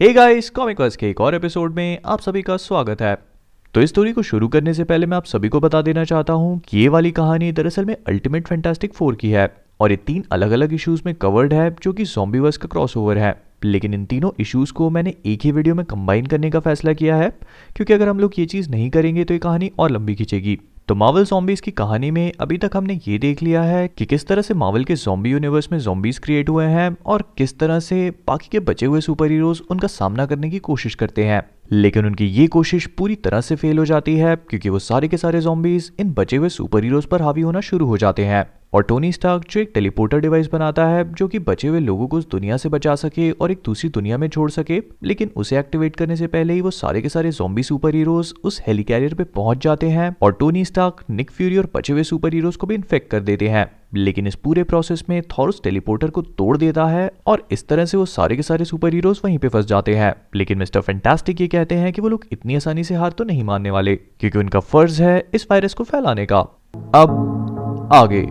Guys comic verse के एक और एपिसोड में आप सभी का स्वागत है। तो इस स्टोरी को शुरू करने से पहले मैं आप सभी को बता देना चाहता हूँ कि ये वाली कहानी दरअसल में अल्टीमेट फैंटास्टिक फोर की है और ये तीन अलग अलग इश्यूज़ में कवर्ड है जो कि जोम्बीवर्स का क्रॉसओवर है। लेकिन इन तीनों इश्यूज़ को मैंने एक ही वीडियो में कंबाइन करने का फैसला किया है, क्योंकि अगर हम लोग ये चीज़ नहीं करेंगे तो ये कहानी और लंबी खींचेगी। तो मावल जॉम्बीज की कहानी में अभी तक हमने ये देख लिया है कि किस तरह से मावल के जॉम्बी यूनिवर्स में जॉम्बीज क्रिएट हुए हैं और किस तरह से बाकी के बचे हुए सुपर हीरोज उनका सामना करने की कोशिश करते हैं। लेकिन उनकी ये कोशिश पूरी तरह से फेल हो जाती है, क्योंकि वो सारे के सारे जॉम्बीज इन बचे हुए सुपर हीरोज पर हावी होना शुरू हो जाते हैं। और टोनी स्टार्क जो एक टेलीपोर्टर डिवाइस बनाता है, जो कि बचे हुए लोगों को उस दुनिया से बचा सके और एक दूसरी दुनिया में छोड़ सके, लेकिन उसे एक्टिवेट करने से पहले ही वो सारे के सारे जोम्बी सुपर हीरोज उस हेलीकैरियर पे पहुँच जाते हैं और टोनी स्टार्क निक फ्यूरी और बचे हुए सुपर हीरोज को भी इन्फेक्ट कर देते हैं। लेकिन इस पूरे प्रोसेस में थॉरस टेलीपोर्टर को तोड़ देता है और इस तरह से वो सारे के सारे सुपर हीरोज वहीं पे फंस जाते हैं। लेकिन मिस्टर फैंटास्टिक ये कहते हैं कि वो लोग इतनी आसानी से हार तो नहीं मानने वाले, क्योंकि उनका फ़र्ज़ है इस वायरस को फैलाने का। अब आगे।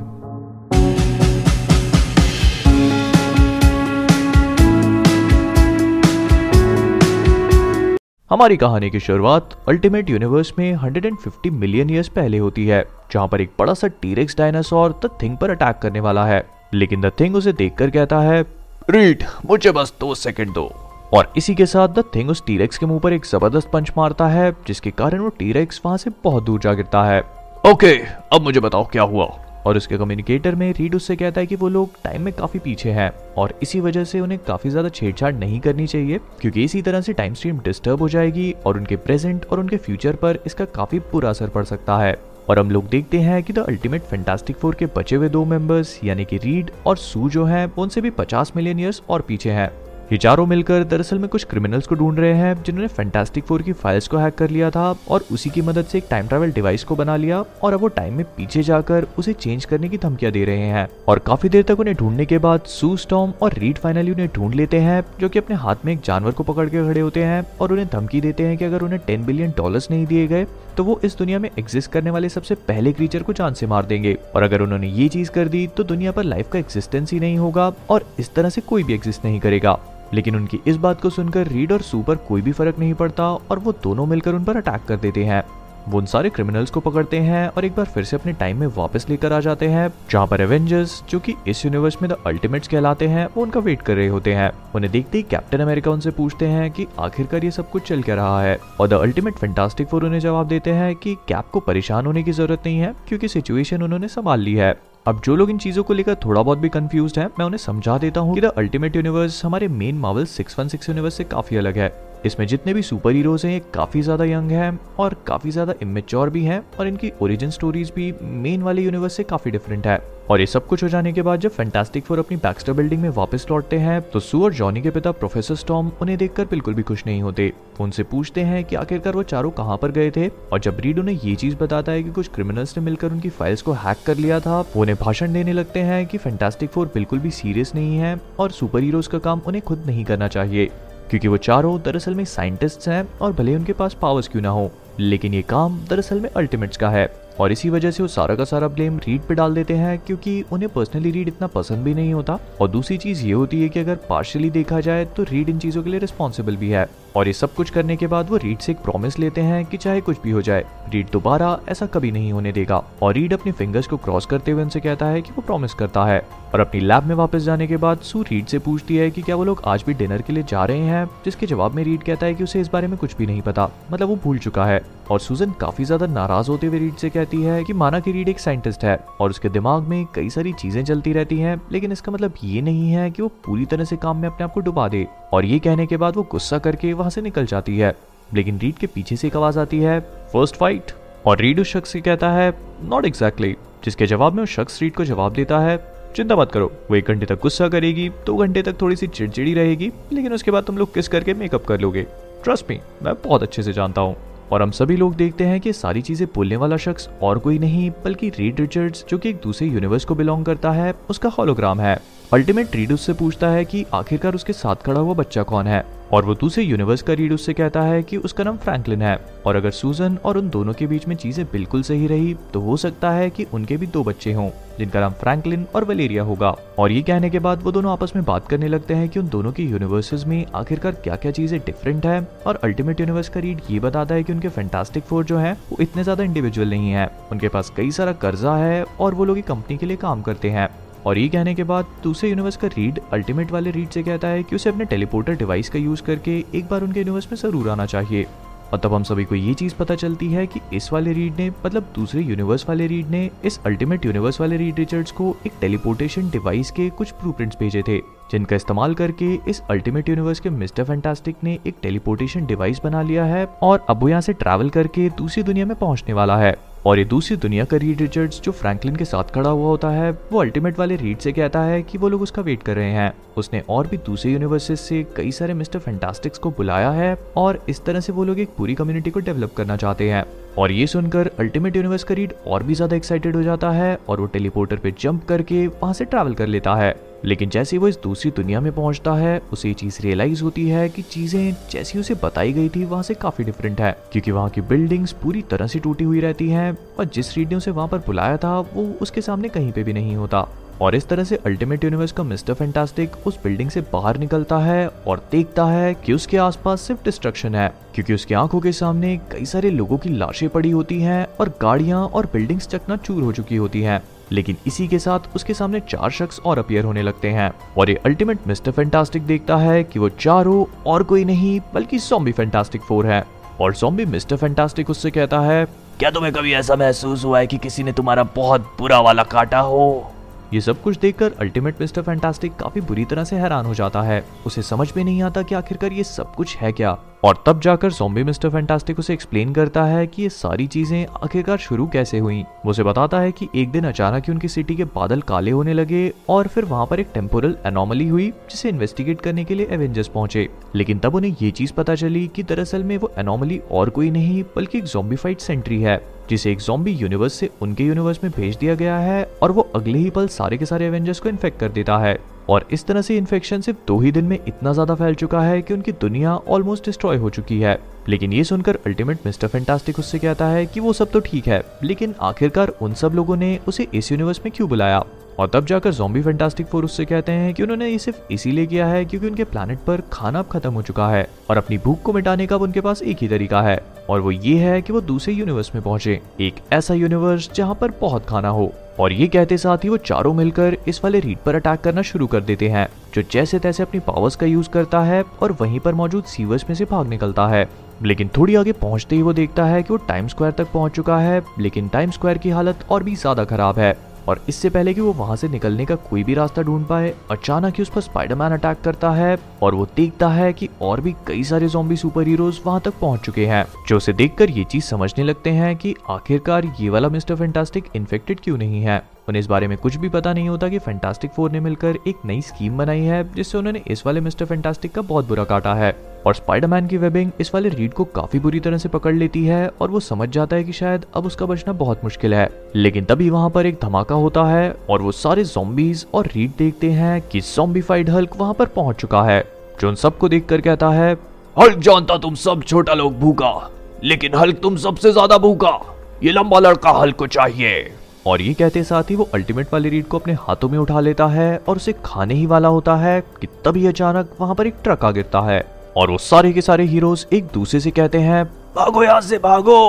हमारी कहानी की शुरुआत अल्टीमेट यूनिवर्स में 150 मिलियन ईयर्स पहले होती है। जहाँ पर एक बड़ा सा T Rex dinosaur the thing पर अटैक करने वाला है। लेकिन द थिंग उसे देखकर कहता है रीड मुझे बस दो सेकंड दो। और इसी के साथ द थिंग उस टीरेक्स के मुँह पर एक ज़बरदस्त पंच मारता है, जिसके कारण वो टीरेक्स वहाँ से बहुत दूर जा गिरता है। ओके अब मुझे बताओ क्या हुआ? और उसके कम्युनिकेटर में रीड उससे कहता है कि वो लोग टाइम में काफ़ी पीछे हैं, और इसी वजह से उन्हें काफ़ी ज़्यादा छेड़छाड़ नहीं करनी चाहिए, क्योंकि इसी तरह से टाइम स्ट्रीम डिस्टर्ब हो जाएगी, और उनके प्रेजेंट और उनके फ्यूचर पर इसका काफ़ी बुरा असर पड़ सकता है। और हम लोग देखते हैं कि द अल्टीमेट फैंटास्टिक फोर के बचे हुए दो मेंबर्स यानी कि रीड और सू जो हैं, उनसे भी 50 मिलियन ईयर्स और पीछे हैं। ये चारों मिलकर दरअसल में कुछ क्रिमिनल्स को ढूंढ रहे हैं, जिन्होंने फैंटास्टिक फोर की फाइल्स को हैक कर लिया था और उसी की मदद से एक टाइम ट्रैवल डिवाइस को बना लिया और अब वो टाइम में पीछे जाकर उसे चेंज करने की धमकियाँ दे रहे हैं। और काफ़ी देर तक उन्हें ढूँढने के बाद सू स्टॉम और रीड फाइनली उन्हें ढूंढ लेते हैं, जो की अपने हाथ में एक जानवर को पकड़ के खड़े होते हैं और उन्हें धमकी देते हैं कि अगर उन्हें टेन बिलियन डॉलर नहीं दिए गए तो वो इस दुनिया में एग्जिस्ट करने वाले सबसे पहले क्रीचर को जान से मार देंगे। और अगर उन्होंने ये चीज़ कर दी तो दुनिया पर लाइफ का एक्सिस्टेंस ही नहीं होगा और इस तरह से कोई भी एग्जिस्ट नहीं करेगा। लेकिन उनकी इस बात को सुनकर रीड और सू पर कोई भी फ़र्क नहीं पड़ता और वो दोनों मिलकर उन पर अटैक कर देते हैं। वो उन सारे क्रिमिनल्स को पकड़ते हैं और एक बार फिर से अपने टाइम में वापस लेकर आ जाते हैं, जहाँ पर एवेंजर्स जो कि इस यूनिवर्स में द अल्टीमेट्स कहलाते हैं, वो उनका वेट कर रहे होते हैं। उन्हें देखते ही कैप्टन अमेरिका उनसे पूछते हैं कि आखिरकार ये सब कुछ चल क्या रहा है? और द अल्टीमेट फैंटास्टिक फोर उन्हें जवाब देते हैं कि कैप को परेशान होने की ज़रूरत नहीं है, क्योंकि सिचुएशन उन्होंने संभाल ली है। अब जो लोग इन चीज़ों को लेकर थोड़ा बहुत भी कंफ्यूज है, मैं उन्हें समझा देता हूँ कि द अल्टीमेट यूनिवर्स हमारे मेन मावल 616 यूनिवर्स से काफ़ी अलग है। इसमें जितने भी सुपर हीरोज हैं, ये काफ़ी ज़्यादा यंग हैं और काफ़ी ज़्यादा इमेच्योर भी हैं और इनकी ओरिजिन स्टोरीज भी मेन वाले यूनिवर्स से काफ़ी डिफरेंट है। और ये सब कुछ हो जाने के बाद जब फैंटास्टिक फोर अपनी बैक्स्टर बिल्डिंग में वापस लौटते हैं तो सू और जॉनी के पिता प्रोफेसर स्टॉम उन्हें देखकर बिल्कुल भी खुश नहीं होते। उनसे पूछते हैं कि आखिरकार वो चारों कहाँ पर गए थे, और जब रीड उन्हें ये चीज़ बताता है कि कुछ क्रिमिनल्स ने मिलकर उनकी फाइल्स को हैक कर लिया था, वो उन्हें भाषण देने लगते हैं कि फैंटास्टिक फोर बिल्कुल भी सीरियस नहीं है और सुपर हीरोज का काम उन्हें खुद नहीं करना चाहिए, क्योंकि वो चारों दरअसल में साइंटिस्ट्स हैं और भले उनके पास पावर्स क्यों ना हो, लेकिन ये काम दरअसल में अल्टीमेट्स का है। और इसी वजह से वो सारा का सारा ब्लेम रीड पे डाल देते हैं, क्योंकि उन्हें पर्सनली रीड इतना पसंद भी नहीं होता। और दूसरी चीज़ ये होती है कि अगर पार्शली देखा जाए तो रीड इन चीज़ों के लिए रिस्पॉन्सिबल भी है। और ये सब कुछ करने के बाद वो रीड से एक प्रॉमिस लेते हैं कि चाहे कुछ भी हो जाए रीड दोबारा ऐसा कभी नहीं होने देगा। और रीड अपने फिंगर्स को क्रॉस करते हुए उनसे कहता है कि वो प्रॉमिस करता है। और अपनी लैब में वापस जाने के बाद सू रीड से पूछती है कि क्या वो लोग आज भी डिनर के लिए जा रहे हैं, जिसके जवाब में रीड कहता है कि उसे इस बारे में कुछ भी नहीं पता। मतलब वो भूल चुका है। और सुजन काफ़ी ज़्यादा नाराज़ होते हुए रीड से कहती है कि माना कि रीड एक साइंटिस्ट है और उसके दिमाग में कई सारी चीज़ें चलती रहती हैं, लेकिन इसका मतलब ये नहीं है कि वो पूरी तरह से काम में अपने आप को डुबा दे और ये कहने के बाद वो गुस्सा करके वहाँ से निकल जाती है। लेकिन रीड के पीछे से एक आवाज़ आती है फ़र्स्ट फाइट और रीड उस शख्स से कहता है नॉट एग्जैक्टली जिसके जवाब में उस शख्स रीड को जवाब देता है, चिंता मत करो, वो एक घंटे तक गुस्सा करेगी, दो घंटे तक थोड़ी सी चिड़चिड़ी रहेगी, लेकिन उसके बाद तुम लोग किस करके मेकअप कर लोगे? ट्रस्ट मी मैं बहुत अच्छे से जानता हूँ। और हम सभी लोग देखते हैं कि सारी चीज़ें बोलने वाला शख्स और कोई नहीं, बल्कि रीड रिचर्ड्स जो कि एक दूसरे यूनिवर्स को बिलोंग करता है, उसका होलोग्राम है। अल्टीमेट रीड उससे पूछता है कि आखिरकार उसके साथ खड़ा हुआ बच्चा कौन है? और वो दूसरे यूनिवर्स का रीड उससे कहता है कि उसका नाम फ्रैंकलिन है। और अगर सूजन और उन दोनों के बीच में चीज़ें बिल्कुल सही रही तो हो सकता है कि उनके भी दो बच्चे हों, जिनका नाम फ्रैंकलिन और वलेरिया होगा। और ये कहने के बाद वो दोनों आपस में बात करने लगते हैं कि उन दोनों की यूनिवर्सेस में आखिरकार क्या क्या चीज़ें डिफरेंट है। और अल्टीमेट यूनिवर्स का रीड ये बताता है कि उनके फैंटास्टिक फोर जो है, वो इतने ज़्यादा इंडिविजुअल नहीं है। उनके पास कई सारा कर्जा है और वो लोग कंपनी के लिए काम करते हैं। और ये कहने के बाद दूसरे यूनिवर्स का रीड अल्टीमेट वाले रीड से कहता है कि उसे अपने टेलीपोर्टर डिवाइस का यूज़ करके एक बार उनके यूनिवर्स में ज़रूर आना चाहिए। और तब हम सभी को ये चीज़ पता चलती है कि इस वाले रीड ने मतलब दूसरे यूनिवर्स वाले रीड ने, इस अल्टीमेट यूनिवर्स वाले रीड रिचर्ड्स को एक टेलीपोर्टेशन डिवाइस के कुछ ब्लूप्रिंट्स भेजे थे, जिनका इस्तेमाल करके इस अल्टीमेट यूनिवर्स के मिस्टर फैंटास्टिक ने एक टेलीपोर्टेशन डिवाइस बना लिया है और अब वो यहाँ से ट्रैवल करके दूसरी दुनिया में पहुँचने वाला है। और ये दूसरी दुनिया का रीड रिचर्ड्स जो फ्रैंकलिन के साथ खड़ा हुआ होता है, वो अल्टीमेट वाले रीड से कहता है कि वो लोग उसका वेट कर रहे हैं। उसने और भी दूसरे यूनिवर्सेस से कई सारे मिस्टर फैंटास्टिक्स को बुलाया है और इस तरह से वो लोग एक पूरी कम्युनिटी को डेवलप करना चाहते हैं। और ये सुनकर अल्टीमेट यूनिवर्स का रीड और भी ज़्यादा एक्साइटेड हो जाता है और वो टेलीपोर्टर पे जंप करके वहाँ से ट्रैवल कर लेता है। लेकिन जैसे वो इस दूसरी दुनिया में पहुँचता है, उसे चीज़ रियलाइज़ होती है कि चीज़ें जैसी उसे बताई गई थी, वहाँ से काफ़ी डिफरेंट है। क्योंकि वहाँ की बिल्डिंग्स पूरी तरह से टूटी हुई रहती हैं और जिस रीड ने उसे वहाँ पर बुलाया था, वो उसके सामने कहीं पे भी नहीं होता। और इस तरह से अल्टीमेट यूनिवर्स का मिस्टर फैंटास्टिक उस बिल्डिंग से बाहर निकलता है और देखता है कि उसके आसपास सिर्फ़ डिस्ट्रक्शन है। क्योंकि उसकी आँखों के सामने कई सारे लोगों की लाशें पड़ी होती हैं और गाड़ियाँ और बिल्डिंग्स चकना चूर हो चुकी होती हैं। लेकिन इसी के साथ उसके सामने चार शख्स और अपियर होने लगते हैं। और ये अल्टीमेट मिस्टर फैंटास्टिक देखता है कि वो चारों और कोई नहीं, बल्कि सॉम्बी फैंटास्टिक फोर है। और सॉम्बी मिस्टर फैंटास्टिक उससे कहता है, क्या तुम्हें कभी ऐसा महसूस हुआ है कि किसी ने तुम्हारा बहुत बुरा वाला काटा हो? ये सब कुछ देखकर अल्टीमेट मिस्टर फैंटास्टिक काफ़ी बुरी तरह से हैरान हो जाता है। उसे समझ में नहीं आता कि आखिरकार ये सब कुछ है क्या। और तब जाकर सॉम्बी मिस्टर फैंटास्टिक उसे एक्सप्लेन करता है कि ये सारी चीज़ें आखिरकार शुरू कैसे हुई। वो उसे बताता है कि एक दिन अचानक ही उनकी सिटी के बादल काले होने लगे और फिर वहाँ पर एक टेम्पोरल एनोमली हुई, जिसे इन्वेस्टिगेट करने के लिए एवेंजर्स पहुँचे। लेकिन तब उन्हें ये चीज़ पता चली कि दरअसल में वो एनोमली और कोई नहीं, बल्कि एक जोम्बिफाइड सेंट्री है। जिसे एक जॉम्बी यूनिवर्स से उनके यूनिवर्स में भेज दिया गया है और वो अगले ही पल सारे के सारे एवेंजर्स को इन्फेक्ट कर देता है। और इस तरह से इन्फेक्शन सिर्फ़ दो ही दिन में इतना ज़्यादा फैल चुका है कि उनकी दुनिया ऑलमोस्ट डिस्ट्रॉय हो चुकी है। लेकिन ये सुनकर अल्टीमेट मिस्टर फेंटास्टिक उससे कहता है कि वो सब तो ठीक है, लेकिन आखिरकार उन सब लोगों ने उसे इस यूनिवर्स में क्यों बुलाया? और तब जाकर जॉम्बी फैंटास्टिक फोर उससे कहते हैं कि उन्होंने ये सिर्फ़ इसीलिए किया है क्योंकि उनके प्लानट पर खाना अब खत्म हो चुका है और अपनी भूख को मिटाने का उनके पास एक ही तरीका है। और वो ये है कि वो दूसरे यूनिवर्स में पहुँचे, एक ऐसा यूनिवर्स जहाँ पर बहुत खाना हो। और ये कहते साथ ही वो चारों मिलकर इस वाले रीड पर अटैक करना शुरू कर देते हैं, जो जैसे तैसे अपनी पावर्स का यूज़ करता है और वहीं पर मौजूद सीवर्स में से भाग निकलता है। लेकिन थोड़ी आगे पहुँचते ही वो देखता है कि वो टाइम स्क्वायर तक पहुँच चुका है, लेकिन टाइम स्क्वायर की हालत और भी ज़्यादा खराब है। और इससे पहले कि वो वहाँ से निकलने का कोई भी रास्ता ढूंढ पाए, अचानक ही उस पर स्पाइडरमैन अटैक करता है और वो देखता है कि और भी कई सारे जोम्बी सुपर हीरोज वहाँ तक पहुँच चुके हैं, जो उसे देखकर ये चीज़ समझने लगते हैं कि आखिरकार ये वाला मिस्टर फैंटास्टिक इन्फेक्टेड क्यों नहीं है। उन्हें इस बारे में कुछ भी पता नहीं होता कि फैंटास्टिक फोर ने मिलकर एक नई स्कीम बनाई है, जिससे उन्होंने इस वाले मिस्टर फैंटास्टिक का बहुत बुरा काटा है। और स्पाइडरमैन की वेबिंग इस वाले रीड को काफ़ी बुरी तरह से पकड़ लेती है, और वो समझ जाता है कि शायद अब उसका बचना बहुत मुश्किल है। लेकिन तभी वहाँ पर एक धमाका होता है, और वो सारे जोम्बीज और रीड देखते हैं कि जोम्बीफाइड हल्क वहाँ पर पहुँच चुका है, जो उन सबको देखकर कहता है हल्क जानता तुम सब छोटा लोग भूखा, लेकिन हल्क तुम सबसे ज़्यादा भूखा। ये लंबा लड़का हल्क को चाहिए। और ये कहते साथ ही वो अल्टीमेट वाली रीड को अपने हाथों में उठा लेता है और उसे खाने ही वाला होता है कि तभी अचानक वहाँ पर एक ट्रक आ गिरता है। और वो सारे के सारे हीरोज एक दूसरे से कहते हैं, भागो यहाँ से, भागो!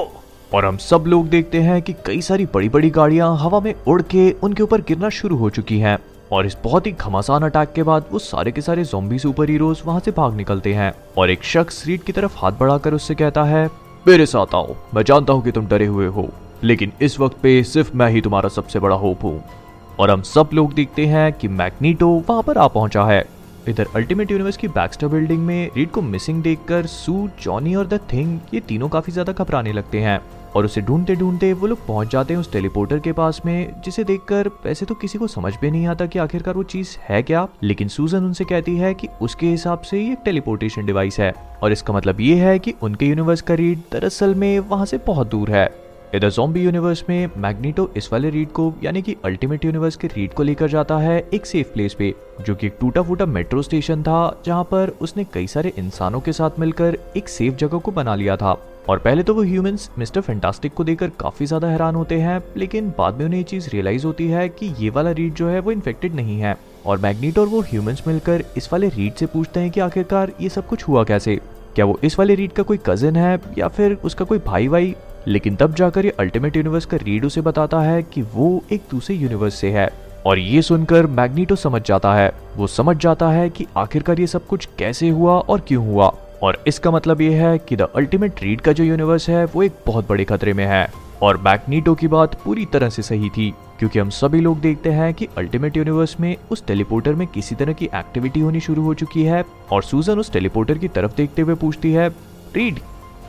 और हम सब लोग देखते हैं कि कई सारी बड़ी बड़ी गाड़ियाँ हवा में उड़ के उनके ऊपर गिरना शुरू हो चुकी हैं। और इस बहुत ही घमासान अटैक के बाद वो सारे के सारे जोम्बी सुपर हीरोज वहाँ से भाग निकलते हैं। और एक शख्स रीड की तरफ़ हाथ बढ़ाकर उससे कहता है, मेरे साथ आओ, मैं जानता हूँ कि तुम डरे हुए हो। लेकिन इस वक्त पे सिर्फ़ मैं ही तुम्हारा सबसे बड़ा होप हूँ। और हम सब लोग देखते हैं कि मैग्नीटो वहाँ पर आ पहुँचा है। इधर अल्टीमेट यूनिवर्स की बैक्स्टर बिल्डिंग में रीड को मिसिंग देखकर सू, जॉनी और द थिंग, ये तीनों काफ़ी ज़्यादा घबराने लगते हैं। और उसे ढूंढते ढूंढते वो लोग पहुँच जाते हैं उस टेलीपोर्टर के पास में, जिसे देखकर वैसे तो किसी को समझ में नहीं आता कि आखिरकार वो चीज़ है क्या। लेकिन सूजन उनसे कहती है कि उसके हिसाब से ये टेलीपोर्टेशन डिवाइस है। और इसका मतलब ये है कि उनके यूनिवर्स का रीड दरअसल में वहाँ से बहुत दूर है। इधर जॉम्बी यूनिवर्स में मैग्नीटो इस वाले रीड को, यानी कि अल्टीमेट यूनिवर्स के रीड को लेकर जाता है एक सेफ़ प्लेस पे, जो कि एक टूटा फूटा मेट्रो स्टेशन था, जहाँ पर उसने कई सारे इंसानों के साथ मिलकर एक सेफ़ जगह को बना लिया था। और पहले तो वो ह्यूमंस मिस्टर फैंटास्टिक को देखकर काफ़ी ज़्यादा हैरान होते हैं, लेकिन बाद में उन्हें ये चीज़ रियलाइज़ होती है कि ये वाला रीड जो है वो इन्फेक्टेड नहीं है। और मैग्नीटो और वो ह्यूमंस मिलकर इस वाले रीड से पूछते हैं कि आखिरकार ये सब कुछ हुआ कैसे? क्या वो इस वाले रीड का कोई कजिन है, या फिर उसका कोई भाई भाई लेकिन तब जाकर ये अल्टीमेट यूनिवर्स का रीड उसे बताता है कि वो एक दूसरे यूनिवर्स से है। और ये सुनकर मैग्नीटो समझ जाता है। वो समझ जाता है कि आखिरकार ये सब कुछ कैसे हुआ और क्यों हुआ। और इसका मतलब ये है कि द अल्टीमेट रीड का जो यूनिवर्स है, वो एक बहुत बड़े खतरे में है। और मैग्नीटो की बात पूरी तरह से सही थी, क्योंकि हम सभी लोग देखते हैं कि अल्टीमेट यूनिवर्स में उस टेलीपोर्टर में किसी तरह की एक्टिविटी होनी शुरू हो चुकी है। और सूजन उस टेलीपोर्टर की तरफ़ देखते हुए पूछती है रीड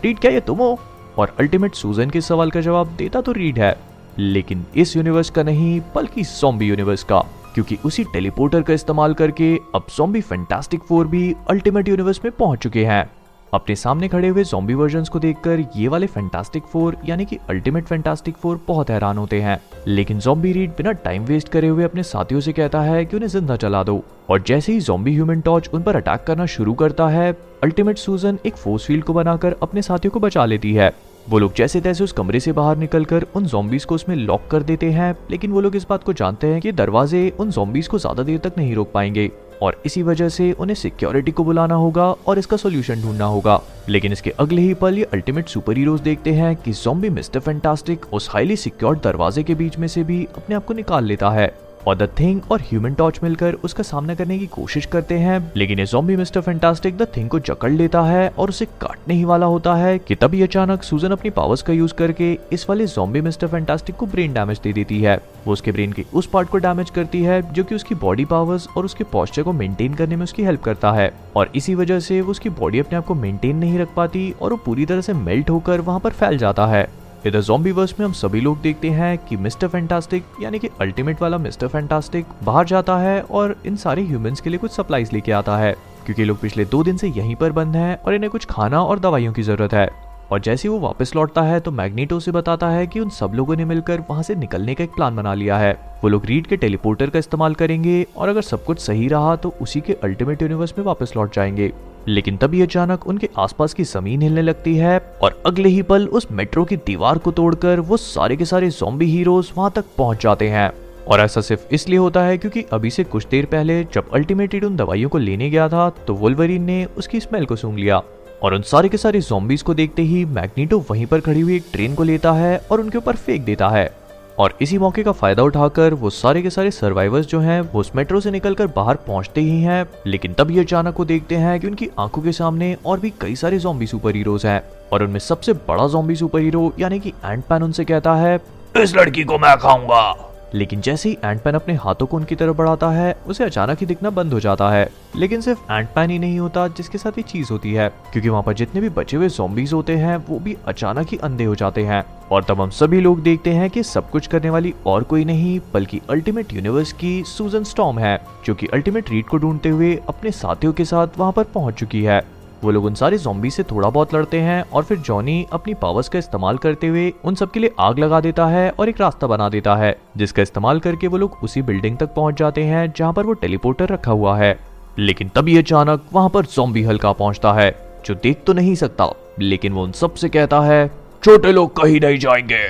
रीड क्या ये तुम हो? और अल्टीमेट सूजन के सवाल का जवाब देता तो रीड है। लेकिन इस यूनिवर्स का नहीं, बल्कि सॉम्बी यूनिवर्स का, क्योंकि उसी टेलीपोर्टर का इस्तेमाल करके अब सॉम्बी फैंटास्टिक फोर भी अल्टीमेट यूनिवर्स में पहुँच चुके हैं। अपने सामने खड़े हुए जॉम्बी वर्जन को देखकर ये वाले फैंटास्टिक फोर यानी कि अल्टीमेट फैंटास्टिक फोर बहुत हैरान होते हैं। लेकिन जॉम्बी रीड बिना टाइम वेस्ट करे हुए अपने साथियों से कहता है कि उन्हें ज़िंदा चला दो। और जैसे ही जॉम्बी ह्यूमन टॉर्च उन पर अटैक करना शुरू करता है अल्टीमेट सूजन एक फोर्स फ़ील्ड को बनाकर अपने साथियों को बचा लेती है। वो लोग जैसे तैसे उस कमरे से बाहर निकलकर उन जॉम्बीज को उसमें लॉक कर देते हैं, लेकिन वो लोग इस बात को जानते हैं कि दरवाजे उन जॉम्बीज को ज़्यादा देर तक नहीं रोक पाएँगे। और इसी वजह से उन्हें सिक्योरिटी को बुलाना होगा और इसका सोल्यूशन ढूंढना होगा। लेकिन इसके अगले ही पल ये अल्टीमेट सुपर हीरोज देखते हैं कि जोम्बी मिस्टर फैंटास्टिक उस हाईली सिक्योर्ड दरवाजे के बीच में से भी अपने आप को निकाल लेता है। और द थिंग और ह्यूमन टॉर्च मिलकर उसका सामना करने की कोशिश करते हैं, लेकिन ये मिस्टर फैंटास्टिक द थिंग को जकड़ लेता है और उसे काटने ही वाला होता है कि तभी अचानक सूजन अपनी पावर्स का यूज़ करके इस वाले जॉम्बी मिस्टर फैंटास्टिक को ब्रेन डैमेज दे देती है। वो उसके ब्रेन के उस पार्ट को डैमेज करती है जो कि उसकी बॉडी पावर्स और उसके पॉस्चर को मेंटेन करने में उसकी हेल्प करता है। और इसी वजह से वो उसकी बॉडी अपने आप को मेंटेन नहीं रख पाती और वो पूरी तरह से मेल्ट होकर वहाँ पर फैल जाता है। इधर जॉम्बीवर्स में हम सभी लोग देखते हैं कि मिस्टर फैंटास्टिक यानी कि अल्टीमेट वाला मिस्टर फैंटास्टिक बाहर जाता है और इन सारे ह्यूमंस के लिए कुछ सप्लाईज लेके आता है, क्योंकि लोग पिछले दो दिन से यहीं पर बंद हैं और इन्हें कुछ खाना और दवाइयों की ज़रूरत है। और जैसे वो वापस लौटता है तो मैग्नेटो से बताता है कि उन सब लोगों ने मिलकर वहाँ से निकलने का एक प्लान बना लिया है। वो लोग रीड के टेलीपोर्टर का इस्तेमाल करेंगे और अगर सब कुछ सही रहा तो उसी के अल्टीमेट यूनिवर्स में वापस लौट जाएँगे। लेकिन तभी अचानक उनके आसपास की ज़मीन हिलने लगती है और अगले ही पल उस मेट्रो की दीवार को तोड़कर वो सारे के सारे जोम्बी हीरोज वहाँ तक पहुँच जाते हैं। और ऐसा सिर्फ़ इसलिए होता है क्योंकि अभी से कुछ देर पहले जब अल्टीमेटेड उन दवाइयों को लेने गया था तो वोल्वरीन ने उसकी स्मेल को सूंघ लिया। और उन सारे के सारे जोम्बीज को देखते ही मैग्नीटो वहीं पर खड़ी हुई एक ट्रेन को लेता है और उनके ऊपर फेंक देता है। और इसी मौके का फ़ायदा उठाकर वो सारे के सारे सर्वाइवर्स जो हैं, वो उस मेट्रो से निकलकर बाहर पहुँचते ही हैं, लेकिन तब ये अचानक को देखते हैं कि उनकी आँखों के सामने और भी कई सारे जोम्बी सुपर हीरोज हैं। और उनमें सबसे बड़ा जॉम्बी सुपर हीरो यानी कि एंड पैन उनसे कहता है, इस लड़की को मैं खाऊँगा। लेकिन जैसे ही एंटपैन अपने हाथों को उनकी तरफ़ बढ़ाता है, उसे अचानक ही दिखना बंद हो जाता है। लेकिन सिर्फ़ एंटपैन ही नहीं होता, जिसके साथ ये चीज़ होती है। क्योंकि वहाँ पर जितने भी बचे हुए जोम्बीज होते हैं, वो भी अचानक ही अंधे हो जाते हैं। और तब हम सभी लोग देखते हैं कि सब कुछ करने वाली और कोई नहीं, बल्कि अल्टीमेट यूनिवर्स की सूजन स्टॉम है, जो कि अल्टीमेट रीड को ढूंढते हुए अपने साथियों के साथ वहाँ पर पहुँच चुकी है। वो लोग उन सारे जोम्बी से थोड़ा बहुत लड़ते हैं और फिर जॉनी अपनी पावर्स का इस्तेमाल करते हुए उन सबके लिए आग लगा देता है और एक रास्ता बना देता है, जिसका इस्तेमाल करके वो लोग उसी बिल्डिंग तक पहुँच जाते हैं जहाँ पर वो टेलीपोर्टर रखा हुआ है। लेकिन तभी अचानक वहाँ पर जोम्बी हल्का पहुँचता है, जो देख तो नहीं सकता, लेकिन वो उन सबसे कहता है, छोटे लोग कहीं नहीं जाएँगे,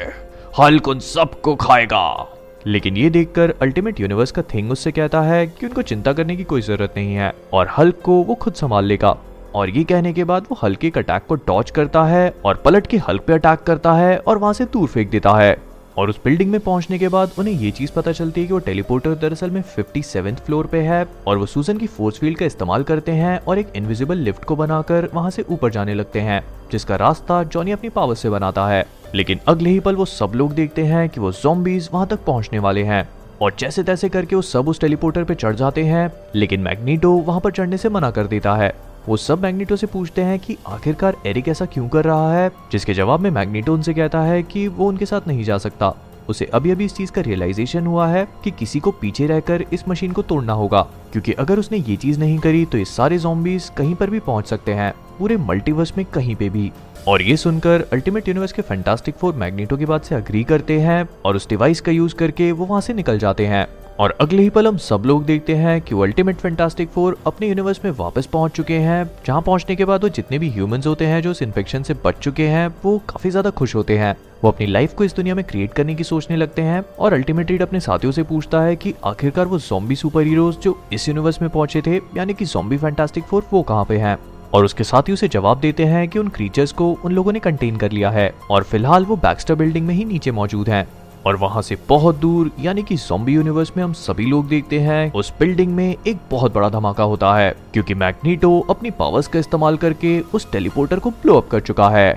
हल्क उन सबको खाएगा। लेकिन ये देखकर अल्टीमेट यूनिवर्स का थिंग उससे कहता है कि उनको चिंता करने की कोई ज़रूरत नहीं है और हल्क को वो खुद संभाल लेगा। और ये कहने के बाद वो हल्के अटैक को डॉच करता है और पलट के हल्क पे अटैक करता है और वहाँ से दूर फेंक देता है। और उस बिल्डिंग में पहुँचने के बाद उन्हें ये चीज़ पता चलती है कि वो टेलीपोर्टर दरअसल में फिफ्टी फ्लोर पे है और वो सूजन की फोर्स फ़ील्ड का इस्तेमाल करते हैं और एक इनविजिबल लिफ्ट को बनाकर वहाँ से ऊपर जाने लगते हैं, जिसका रास्ता जॉनी अपनी पावर से बनाता है। लेकिन अगले ही पल वो सब लोग देखते हैं कि वो जोम्बीज वहाँ तक पहुँचने वाले हैं और जैसे तैसे करके वो सब उस टेलीपोर्टर पे चढ़ जाते हैं, लेकिन मैग्नीटो वहाँ पर चढ़ने से मना कर देता है। वो सब मैग्नीटो से पूछते हैं कि आखिरकार एरिक ऐसा क्यों कर रहा है, जिसके जवाब में मैग्नीटो उनसे कहता है कि वो उनके साथ नहीं जा सकता। उसे अभी अभी इस चीज़ का रियलाइजेशन हुआ है कि किसी को पीछे रहकर इस मशीन को तोड़ना होगा, क्योंकि अगर उसने ये चीज़ नहीं करी तो ये सारे जोम्बीज कहीं पर भी पहुँच सकते हैं, पूरे मल्टीवर्स में कहीं पे भी। और ये सुनकर अल्टीमेट यूनिवर्स के फैंटास्टिक फोर मैग्नेटो की बात से अग्री करते हैं और उस डिवाइस का यूज़ करके वो वहाँ से निकल जाते हैं। और अगले ही पल हम सब लोग देखते हैं कि अल्टीमेट फैंटास्टिक फोर अपने यूनिवर्स में वापस पहुँच चुके हैं। जहाँ पहुँचने के बाद वो जितने भी ह्यूमंस होते हैं, जो इस इन्फेक्शन से बच चुके हैं, वो काफ़ी ज़्यादा खुश होते हैं। वो अपनी लाइफ को इस दुनिया में क्रिएट करने की सोचने लगते हैं और अल्टीमेट रीड अपने साथियों से पूछता है कि आखिरकार वो जॉम्बी सुपर हीरोज जो इस यूनिवर्स में पहुँचे थे, यानी कि जॉम्बी फैंटास्टिक फोर वो कहाँ पे हैं? और उसके साथी उसे जवाब देते हैं कि उन क्रीचर्स को उन लोगों ने कंटेन कर लिया है। और फ़िलहाल वो बैक्स्टर बिल्डिंग में ही नीचे मौजूद हैं। और वहाँ से बहुत दूर, यानी कि जॉम्बी यूनिवर्स में हम सभी लोग देखते हैं, उस बिल्डिंग में एक बहुत बड़ा धमाका होता है, क्योंकि मैग्नीटो अपनी पावर्स का इस्तेमाल करके उस टेलीपोर्टर को ब्लो अप कर चुका है।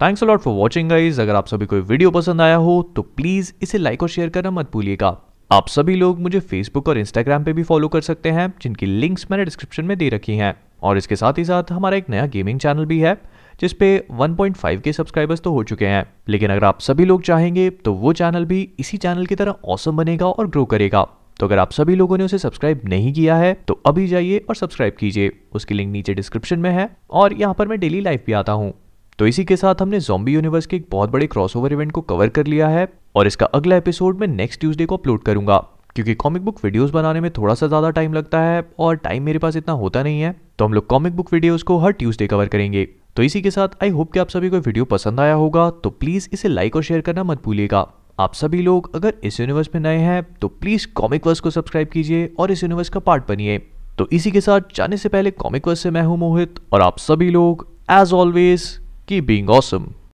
Thanks a lot for watching guys अगर आप सभी को वीडियो पसंद आया हो तो प्लीज़ इसे लाइक और शेयर करना मत भूलिएगा। आप सभी लोग मुझे फेसबुक और इंस्टाग्राम पे भी फॉलो कर सकते हैं, जिनकी लिंक्स मैंने डिस्क्रिप्शन में दे रखी हैं। और इसके साथ ही साथ हमारा एक नया गेमिंग चैनल भी है। जिस पे 1.5 के सब्सक्राइबर्स तो हो चुके हैं। लेकिन अगर आप सभी लोग चाहेंगे तो वो चैनल भी इसी चैनल की तरह औसम बनेगा और ग्रो करेगा। तो अगर आप सभी लोगों ने उसे सब्सक्राइब नहीं किया है तो अभी जाइए और सब्सक्राइब कीजिए। उसकी लिंक नीचे डिस्क्रिप्शन में है और यहाँ पर मैं डेली लाइफ भी आता हूँ। तो इसी के साथ हमने जॉम्बी यूनिवर्स के एक बहुत बड़े क्रॉसओवर इवेंट को कवर कर लिया है और इसका अगला एपिसोड मैं नेक्स्ट ट्यूसडे को अपलोड करूँगा। क्योंकि कॉमिक बुक वीडियोस बनाने में थोड़ा सा ज़्यादा टाइम लगता है और टाइम मेरे पास इतना होता नहीं है तो हम लोग कॉमिक बुक वीडियोस को हर ट्यूसडे कवर करेंगे। तो इसी के साथ आई होप कि आप सभी को वीडियो पसंद आया होगा तो प्लीज़ इसे लाइक और शेयर करना मत भूलिएगा। आप सभी लोग अगर इस यूनिवर्स में नए हैं तो प्लीज़ कॉमिक वर्स को सब्सक्राइब कीजिए और इस यूनिवर्स का पार्ट बनिए। तो इसी के साथ, जाने से पहले कॉमिक वर्स से मैं हूँ मोहित, और आप सभी लोग as always keep being awesome